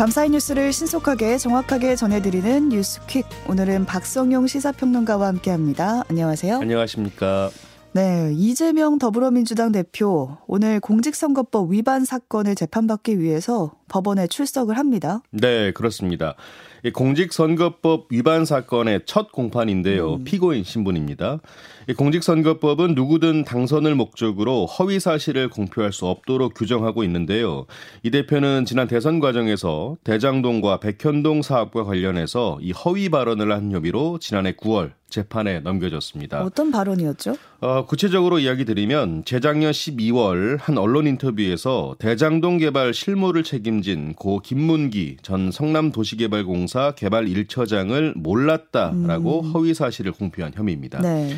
밤사이 뉴스를 신속하게 정확하게 전해드리는 뉴스퀵. 오늘은 박성용 시사평론가와 함께합니다. 안녕하세요. 안녕하십니까. 네, 이재명 더불어민주당 대표 오늘 공직선거법 위반 사건을 재판받기 위해서 법원에 출석을 합니다. 네, 그렇습니다. 공직선거법 위반 사건의 첫 공판인데요. 음. 피고인 신분입니다. 공직선거법은 누구든 당선을 목적으로 허위 사실을 공표할 수 없도록 규정하고 있는데요. 이 대표는 지난 대선 과정에서 대장동과 백현동 사업과 관련해서 이 허위 발언을 한 혐의로 지난해 9월 재판에 넘겨졌습니다. 어떤 발언이었죠? 어, 구체적으로 이야기 드리면 재작년 12월 한 언론 인터뷰에서 대장동 개발 실무를 책임 진 고 김문기 전 성남도시개발공사 개발 1처장을 몰랐다라고 음. 허위 사실을 공표한 혐의입니다. 네.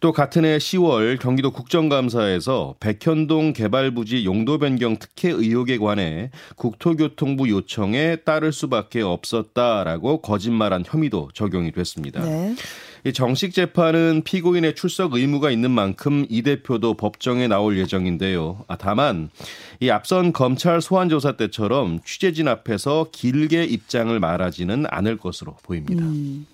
또 같은 해 10월 경기도 국정감사에서 백현동 개발부지 용도 변경 특혜 의혹에 관해 국토교통부 요청에 따를 수밖에 없었다라고 거짓말한 혐의도 적용이 됐습니다. 네. 이 정식 재판은 피고인의 출석 의무가 있는 만큼 이 대표도 법정에 나올 예정인데요. 아, 다만 이 앞선 검찰 소환 조사 때처럼 취재진 앞에서 길게 입장을 말하지는 않을 것으로 보입니다. 음.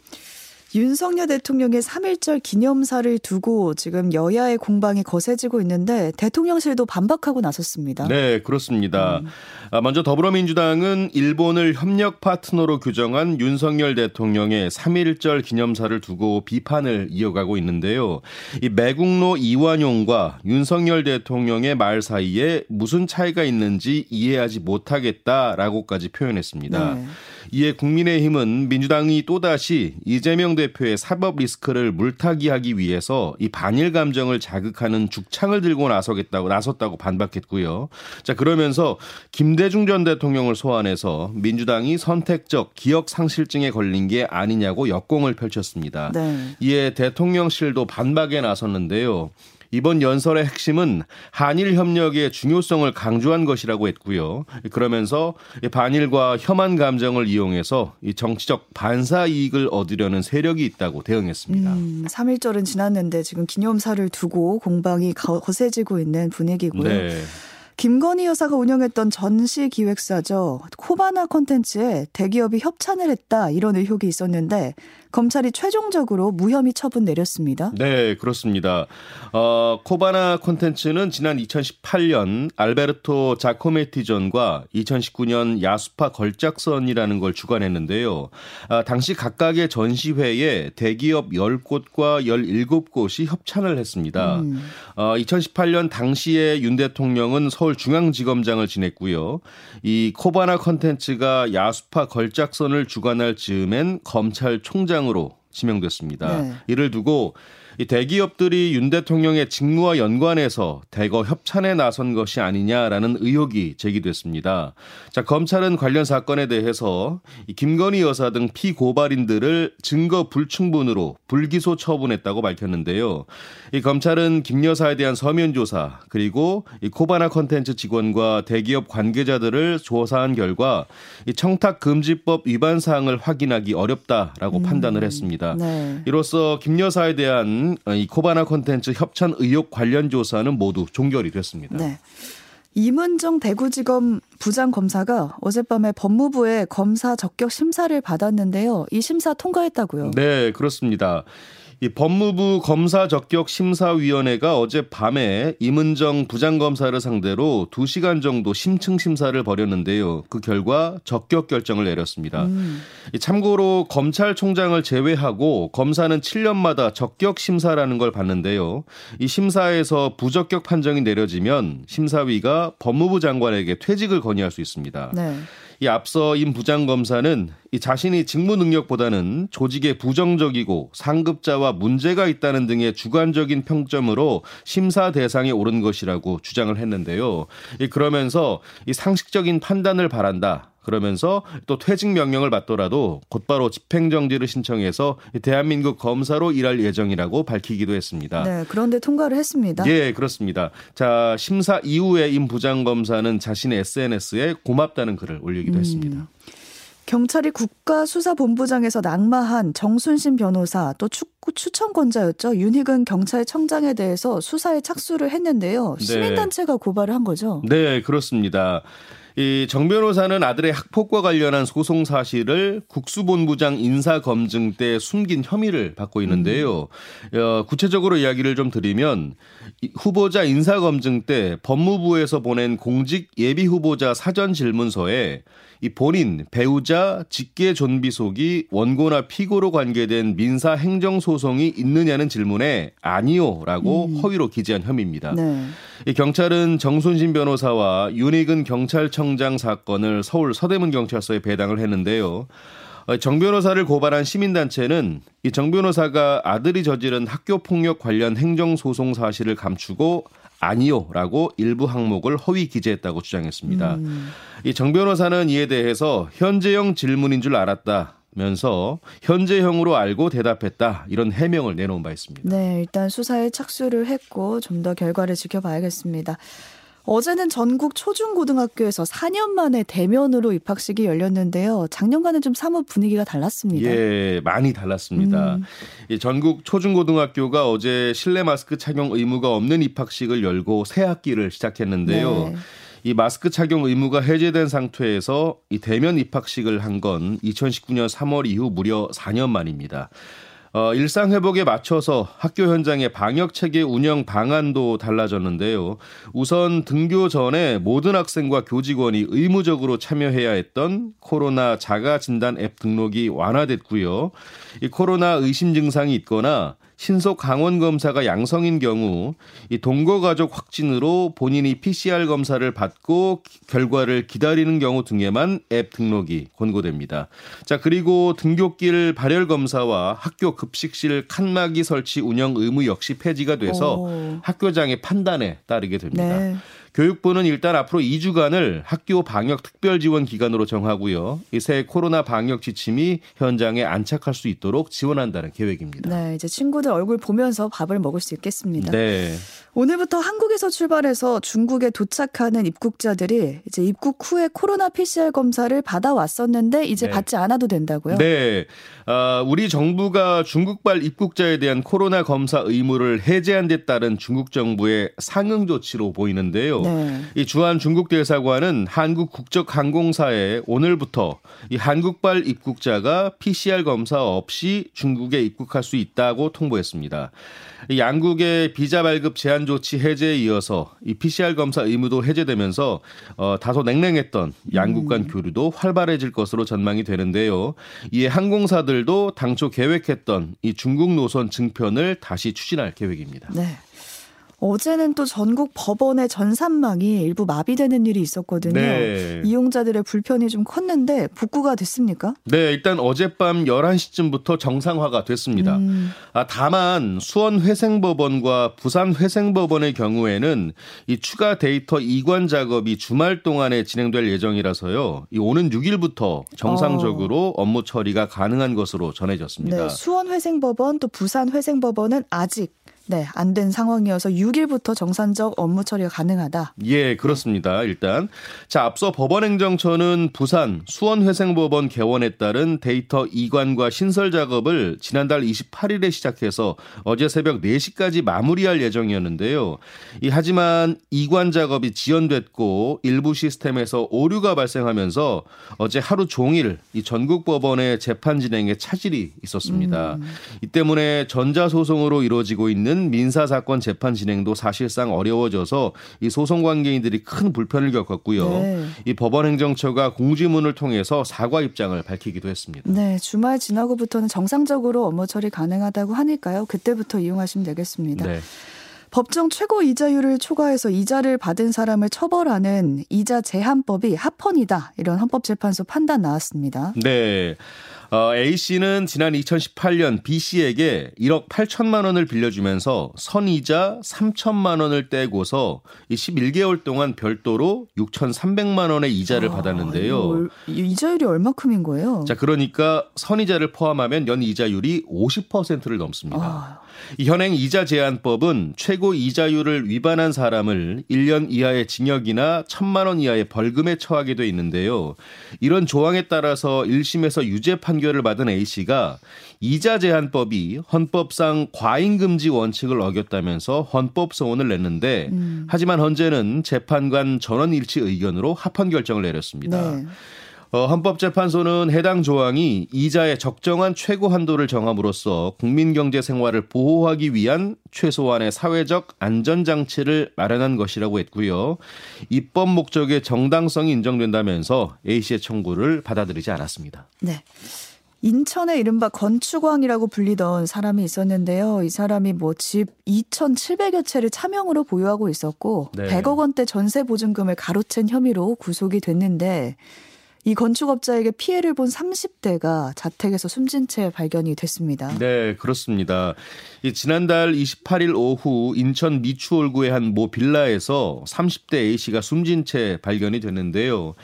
윤석열 대통령의 3.1절 기념사를 두고 지금 여야의 공방이 거세지고 있는데 대통령실도 반박하고 나섰습니다. 네, 그렇습니다. 음. 아, 먼저 더불어민주당은 일본을 협력 파트너로 규정한 윤석열 대통령의 3.1절 기념사를 두고 비판을 이어가고 있는데요. 이 매국노 이완용과 윤석열 대통령의 말 사이에 무슨 차이가 있는지 이해하지 못하겠다라고까지 표현했습니다. 네. 이에 국민의힘은 민주당이 또다시 이재명 대표의 사법 리스크를 물타기하기 위해서 이 반일 감정을 자극하는 죽창을 들고 나서겠다고 나섰다고 반박했고요. 자 그러면서 김대중 전 대통령을 소환해서 민주당이 선택적 기억 상실증에 걸린 게 아니냐고 역공을 펼쳤습니다. 네. 이에 대통령실도 반박에 나섰는데요. 이번 연설의 핵심은 한일 협력의 중요성을 강조한 것이라고 했고요. 그러면서 반일과 혐한 감정을 이용해서 이 정치적 반사 이익을 얻으려는 세력이 있다고 대응했습니다. 음, 3.1절은 지났는데 지금 기념사를 두고 공방이 거세지고 있는 분위기고요. 네. 김건희 여사가 운영했던 전시 기획사죠. 코바나 콘텐츠에 대기업이 협찬을 했다 이런 의혹이 있었는데 검찰이 최종적으로 무혐의 처분 내렸습니다. 네, 그렇습니다. 어, 코바나 콘텐츠는 지난 2018년 알베르토 자코메티전과 2019년 야수파 걸작선이라는 걸 주관했는데요. 아, 당시 각각의 전시회에 대기업 10곳과 17곳이 협찬을 했습니다. 음. 어, 2018년 당시에 윤 대통령은 서울중앙지검장을 지냈고요. 이 코바나 콘텐츠가 야수파 걸작선을 주관할 즈음엔 검찰총장 부장으로 지명됐습니다. 네. 이를 두고 이 대기업들이 윤 대통령의 직무와 연관해서 대거 협찬에 나선 것이 아니냐라는 의혹이 제기됐습니다. 자, 검찰은 관련 사건에 대해서 이 김건희 여사 등 피고발인들을 증거 불충분으로 불기소 처분했다고 밝혔는데요. 이 검찰은 김 여사에 대한 서면 조사 그리고 이 코바나 컨텐츠 직원과 대기업 관계자들을 조사한 결과 이 청탁 금지법 위반 사항을 확인하기 어렵다라고 음, 판단을 했습니다. 네. 이로써 김 여사에 대한 어, 이 코바나 콘텐츠 협찬 의혹 관련 조사는 모두 종결이 됐습니다. 네. 이문정 대구지검 부장검사가 어젯밤에 법무부에 검사 적격 심사를 받았는데요. 이 심사 통과했다고요? 네, 그렇습니다. 이 법무부 검사 적격 심사위원회가 어젯밤에 임은정 부장검사를 상대로 2시간 정도 심층 심사를 벌였는데요. 그 결과 적격 결정을 내렸습니다. 음. 참고로 검찰총장을 제외하고 검사는 7년마다 적격 심사라는 걸 받는데요. 이 심사에서 부적격 판정이 내려지면 심사위가 법무부 장관에게 퇴직을 건의할 수 있습니다. 네. 이 앞서 임 부장검사는 이 자신이 직무 능력보다는 조직에 부정적이고 상급자와 문제가 있다는 등의 주관적인 평점으로 심사 대상에 오른 것이라고 주장을 했는데요. 이 그러면서 이 상식적인 판단을 바란다. 그러면서 또 퇴직 명령을 받더라도 곧바로 집행정지를 신청해서 대한민국 검사로 일할 예정이라고 밝히기도 했습니다. 네, 그런데 통과를 했습니다. 예, 그렇습니다. 자, 심사 이후에 임 부장검사는 자신의 SNS에 고맙다는 글을 올리기도 음. 했습니다. 경찰이 국가수사본부장에서 낙마한 정순신 변호사 또 축구 추천권자였죠 윤희근 경찰청장에 대해서 수사에 착수를 했는데요. 네. 시민단체가 고발을 한 거죠. 네, 그렇습니다. 이정 변호사는 아들의 학폭과 관련한 소송 사실을 국수본부장 인사 검증 때 숨긴 혐의를 받고 있는데요. 음. 어, 구체적으로 이야기를 좀 드리면 후보자 인사 검증 때 법무부에서 보낸 공직 예비 후보자 사전 질문서에 이 본인, 배우자, 직계 존비속이 원고나 피고로 관계된 민사 행정 소송이 있느냐는 질문에 아니요라고 음. 허위로 기재한 혐의입니다. 네. 이 경찰은 정순신 변호사와 윤희근 경찰청 장 사건을 서울 서대문 경찰서에 배당을 했는데요. 어, 정 변호사를 고발한 시민단체는 이 정 변호사가 아들이 저지른 학교 폭력 관련 행정 소송 사실을 감추고 아니요라고 일부 항목을 허위 기재했다고 주장했습니다. 음. 이정 변호사는 이에 대해서 현재형 질문인 줄 알았다. 면서 현재형으로 알고 대답했다 이런 해명을 내놓은 바 있습니다. 네, 일단 수사에 착수를 했고 좀 더 결과를 지켜봐야겠습니다. 어제는 전국 초중고등학교에서 4년 만에 대면으로 입학식이 열렸는데요. 작년과는 좀 사뭇 분위기가 달랐습니다. 예, 많이 달랐습니다. 음. 전국 초중고등학교가 어제 실내 마스크 착용 의무가 없는 입학식을 열고 새 학기를 시작했는데요. 네. 이 마스크 착용 의무가 해제된 상태에서 이 대면 입학식을 한 건 2019년 3월 이후 무려 4년 만입니다. 어, 일상 회복에 맞춰서 학교 현장의 방역 체계 운영 방안도 달라졌는데요. 우선 등교 전에 모든 학생과 교직원이 의무적으로 참여해야 했던 코로나 자가 진단 앱 등록이 완화됐고요. 이 코로나 의심 증상이 있거나 신속 강원 검사가 양성인 경우 이 동거 가족 확진으로 본인이 PCR 검사를 받고 결과를 기다리는 경우 등에만 앱 등록이 권고됩니다. 자, 그리고 등교길 발열 검사와 학교 급식실 칸막이 설치 운영 의무 역시 폐지가 돼서 오. 학교장의 판단에 따르게 됩니다. 네. 교육부는 일단 앞으로 2주간을 학교 방역 특별 지원 기간으로 정하고요. 이 새 코로나 방역 지침이 현장에 안착할 수 있도록 지원한다는 계획입니다. 네, 이제 친구들 얼굴 보면서 밥을 먹을 수 있겠습니다. 네. 오늘부터 한국에서 출발해서 중국에 도착하는 입국자들이 이제 입국 후에 코로나 PCR 검사를 받아왔었는데 이제 네. 받지 않아도 된다고요? 네. 어, 우리 정부가 중국발 입국자에 대한 코로나 검사 의무를 해제한 데 따른 중국 정부의 상응 조치로 보이는데요. 네. 이 주한 중국 대사관은 한국 국적 항공사에 오늘부터 이 한국발 입국자가 PCR 검사 없이 중국에 입국할 수 있다고 통보했습니다. 양국의 비자 발급 제한 조치 해제에 이어서 이 PCR 검사 의무도 해제되면서 어, 다소 냉랭했던 양국 간 음. 교류도 활발해질 것으로 전망이 되는데요. 이에 항공사들도 당초 계획했던 이 중국 노선 증편을 다시 추진할 계획입니다. 네. 어제는 또 전국 법원의 전산망이 일부 마비되는 일이 있었거든요. 네. 이용자들의 불편이 좀 컸는데 복구가 됐습니까? 네, 일단 어젯밤 11시쯤부터 정상화가 됐습니다. 음. 아, 다만 수원 회생법원과 부산 회생법원의 경우에는 이 추가 데이터 이관 작업이 주말 동안에 진행될 예정이라서요. 이 오는 6일부터 정상적으로 어. 업무 처리가 가능한 것으로 전해졌습니다. 네, 수원 회생법원 또 부산 회생법원은 아직 네, 안 된 상황이어서 6일부터 정산적 업무 처리가 가능하다. 예, 그렇습니다. 일단 자, 앞서 법원행정처는 부산 수원회생법원 개원에 따른 데이터 이관과 신설 작업을 지난달 28일에 시작해서 어제 새벽 4시까지 마무리할 예정이었는데요. 이 하지만 이관 작업이 지연됐고 일부 시스템에서 오류가 발생하면서 어제 하루 종일 이 전국 법원의 재판 진행에 차질이 있었습니다. 음. 이 때문에 전자소송으로 이루어지고 있는 민사 사건 재판 진행도 사실상 어려워져서 이 소송 관계인들이 큰 불편을 겪었고요. 네. 이 법원 행정처가 공지문을 통해서 사과 입장을 밝히기도 했습니다. 네, 주말 지나고부터는 정상적으로 업무 처리 가능하다고 하니까요. 그때부터 이용하시면 되겠습니다. 네. 법정 최고 이자율을 초과해서 이자를 받은 사람을 처벌하는 이자 제한법이 합헌이다. 이런 헌법재판소 판단 나왔습니다. 네. 어, A 씨는 지난 2018년 B 씨에게 1억 8천만 원을 빌려주면서 선이자 3천만 원을 떼고서 11개월 동안 별도로 6,300만 원의 이자를 아, 받았는데요. 이자율이 얼마큼인 거예요? 자, 그러니까 선이자를 포함하면 연 이자율이 50%를 넘습니다. 아. 이 현행 이자 제한법은 최고 이자율을 위반한 사람을 1년 이하의 징역이나 1천만 원 이하의 벌금에 처하게 돼 있는데요. 이런 조항에 따라서 1심에서 유죄 판 판결을 받은 A 씨가 이자 제한법이 헌법상 과잉 금지 원칙을 어겼다면서 헌법 소원을 냈는데 음. 하지만 헌재는 재판관 전원 일치 의견으로 합헌 결정을 내렸습니다. 네. 어, 헌법재판소는 해당 조항이 이자의 적정한 최고 한도를 정함으로써 국민 경제 생활을 보호하기 위한 최소한의 사회적 안전장치를 마련한 것이라고 했고요. 입법 목적의 정당성이 인정된다면서 A씨의 청구를 받아들이지 않았습니다. 네. 인천의 이른바 건축왕이라고 불리던 사람이 있었는데요. 이 사람이 뭐 집 2,700여 채를 차명으로 보유하고 있었고 네. 100억 원대 전세 보증금을 가로챈 혐의로 구속이 됐는데 이 건축업자에게 피해를 본 30대가 자택에서 숨진 채 발견이 됐습니다. 네, 그렇습니다. 이 지난달 28일 오후 인천 미추홀구의 한 모 빌라에서 30대 A씨가 숨진 채 발견이 됐는데요.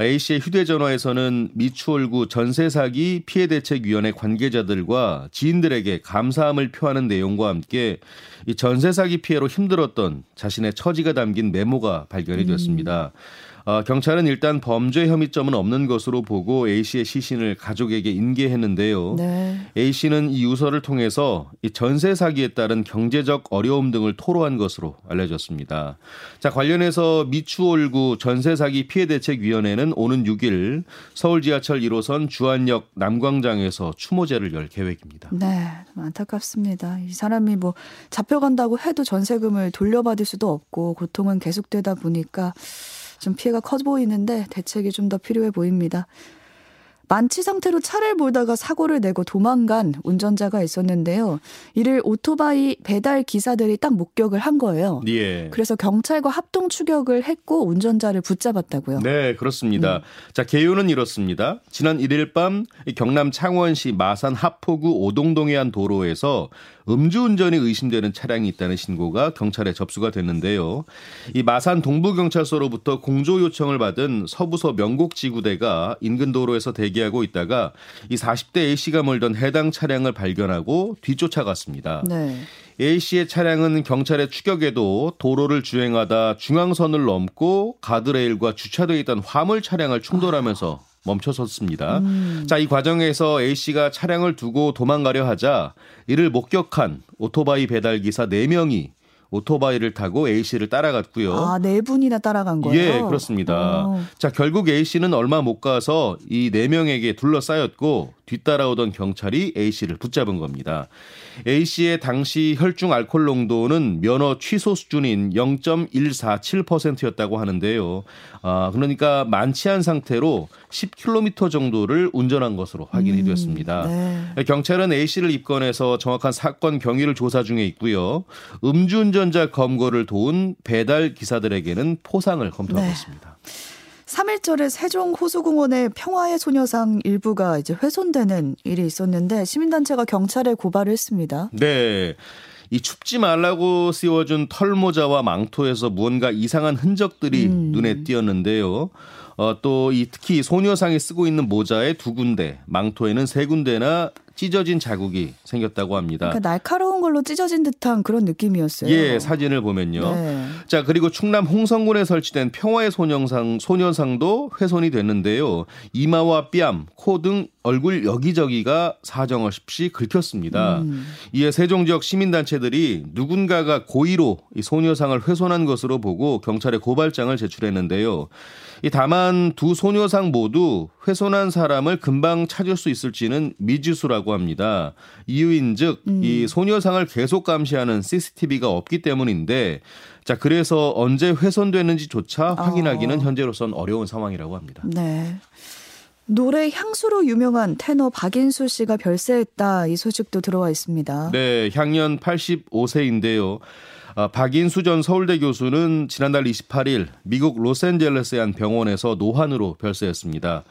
A씨의 휴대전화에서는 미추홀구 전세사기 피해대책위원회 관계자들과 지인들에게 감사함을 표하는 내용과 함께 이 전세사기 피해로 힘들었던 자신의 처지가 담긴 메모가 발견이 됐습니다. 음. 어, 경찰은 일단 범죄 혐의점은 없는 것으로 보고 A 씨의 시신을 가족에게 인계했는데요. 네. A 씨는 이 유서를 통해서 이 전세 사기에 따른 경제적 어려움 등을 토로한 것으로 알려졌습니다. 자 관련해서 미추홀구 전세 사기 피해 대책 위원회는 오는 6일 서울 지하철 1호선 주안역 남광장에서 추모제를 열 계획입니다. 네, 안타깝습니다. 이 사람이 뭐 잡혀간다고 해도 전세금을 돌려받을 수도 없고 고통은 계속되다 보니까 좀 피해가 커 보이는데 대책이 좀 더 필요해 보입니다. 만취 상태로 차를 몰다가 사고를 내고 도망간 운전자가 있었는데요. 이를 오토바이 배달 기사들이 딱 목격을 한 거예요. 예. 그래서 경찰과 합동 추격을 했고 운전자를 붙잡았다고요. 네, 그렇습니다. 음. 자, 개요는 이렇습니다. 지난 1일 밤 경남 창원시 마산 하포구 오동동의 한 도로에서 음주운전이 의심되는 차량이 있다는 신고가 경찰에 접수가 됐는데요. 이 마산 동부경찰서로부터 공조 요청을 받은 서부서 명곡지구대가 인근 도로에서 대기 하고 있다가 이 40대 A씨가 몰던 해당 차량을 발견하고 뒤쫓아갔습니다. 네. A씨의 차량은 경찰의 추격에도 도로를 주행하다 중앙선을 넘고 가드레일과 주차되어 있던 화물 차량을 충돌하면서 아. 멈춰섰습니다. 음. 자, 이 과정에서 A 씨가 차량을 두고 도망가려 하자 이를 목격한 오토바이 배달 기사 4명이 오토바이를 타고 A 씨를 따라갔고요. 아, 네 분이나 따라간 거예요? 예, 그렇습니다. 오. 어. 자, 결국 A 씨는 얼마 못 가서 이 네 명에게 둘러싸였고 뒤따라오던 경찰이 A 씨를 붙잡은 겁니다. A 씨의 당시 혈중 알코올 농도는 면허 취소 수준인 0.147%였다고 하는데요. 아, 그러니까 만취한 상태로 10km 정도를 운전한 것으로 확인이 음, 되었습니다. 네. 경찰은 A 씨를 입건해서 정확한 사건 경위를 조사 중에 있고요. 음주운전 자 검거를 도운 배달 기사들에게는 포상을 검토하고 네. 있습니다. 3일절에 세종 호수공원의 평화의 소녀상 일부가 이제 훼손되는 일이 있었는데 시민단체가 경찰에 고발을 했습니다. 네. 이 춥지 말라고 씌워준 털모자와 망토에서 무언가 이상한 흔적들이 음. 눈에 띄었는데요. 어, 또 이 특히 소녀상이 쓰고 있는 모자에 두 군데, 망토에는 세 군데나 찢어진 자국이 생겼다고 합니다. 그러니까 날카로운 걸로 찢어진 듯한 그런 느낌이었어요. 예, 사진을 보면요. 네. 자, 그리고 충남 홍성군에 설치된 평화의 소녀상 소녀상도 훼손이 됐는데요. 이마와 뺨, 코 등 얼굴 여기저기가 사정없이 긁혔습니다. 음. 이에 세종 지역 시민단체들이 누군가가 고의로 이 소녀상을 훼손한 것으로 보고 경찰에 고발장을 제출했는데요. 이 다만 두 소녀상 모두 훼손한 사람을 금방 찾을 수 있을지는 미지수라고 합니다. 이유인즉 음. 이 소녀상을 계속 감시하는 CCTV가 없기 때문인데 자 그래서 언제 훼손되는지조차 확인하기는 어. 현재로선 어려운 상황이라고 합니다. 네. 노래 향수로 유명한 테너 박인수 씨가 별세했다 이 소식도 들어와 있습니다. 네, 향년 85세인데요. 아, 박인수 전 서울대 교수는 지난달 28일 미국 로스앤젤레스의 한 병원에서 노환으로 별세했습니다.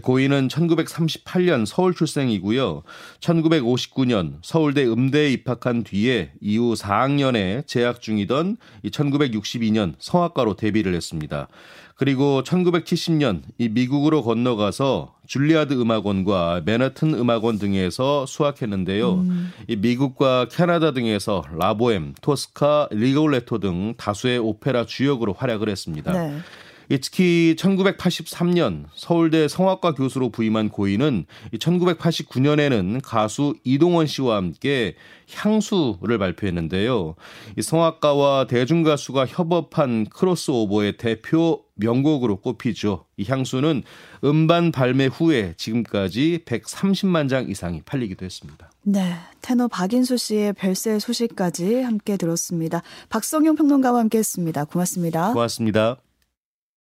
고인은 1938년 서울 출생이고요. 1959년 서울대 음대에 입학한 뒤에 이후 4학년에 재학 중이던 1962년 성악가로 데뷔를 했습니다. 그리고 1970년 이 미국으로 건너가서 줄리아드 음악원과 맨하튼 음악원 등에서 수학했는데요. 음. 이 미국과 캐나다 등에서 라보엠, 토스카, 리골레토 등 다수의 오페라 주역으로 활약을 했습니다. 네. 특히 1983년 서울대 성악과 교수로 부임한 고인은 1989년에는 가수 이동원 씨와 함께 향수를 발표했는데요. 이 성악가와 대중가수가 협업한 크로스오버의 대표 명곡으로 꼽히죠. 이 향수는 음반 발매 후에 지금까지 130만 장 이상이 팔리기도 했습니다. 네. 테너 박인수 씨의 별세 소식까지 함께 들었습니다. 박성용 평론가와 함께 했습니다. 고맙습니다. 고맙습니다.